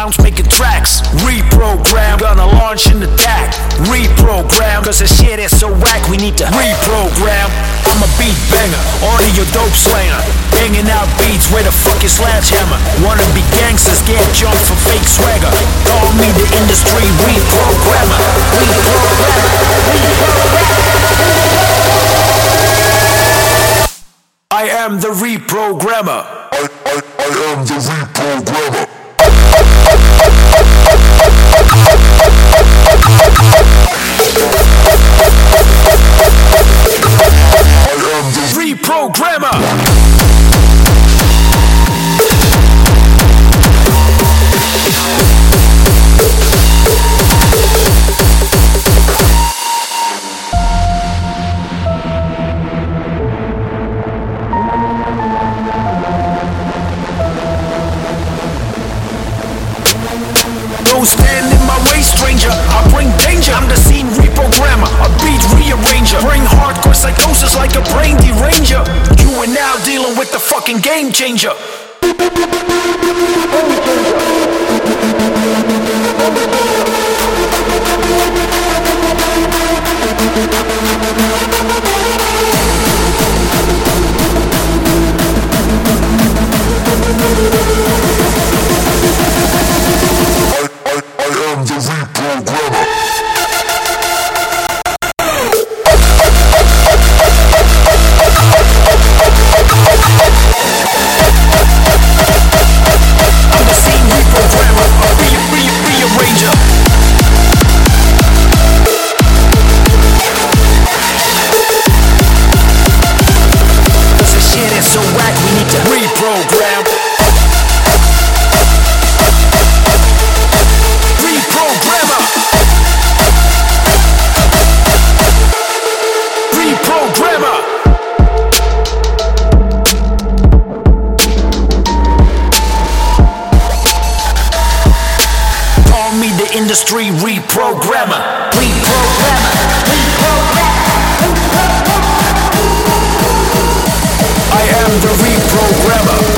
clowns making tracks. Reprogram, gonna launch an attack. Reprogram, cause the shit is so whack, we need to reprogram. I'm a beat banger, audio dope slanger. Banging out beats with a fucking sledgehammer. Wanna be gangsters, get jumped for fake swagger. Call me the industry reprogrammer. reprogrammer. Reprogrammer. I am the reprogrammer. Stand in my way, stranger. I bring danger. I'm the dealing with the fucking game changer. I, the industry reprogrammer. Reprogrammer. Reprogrammer. I am the reprogrammer.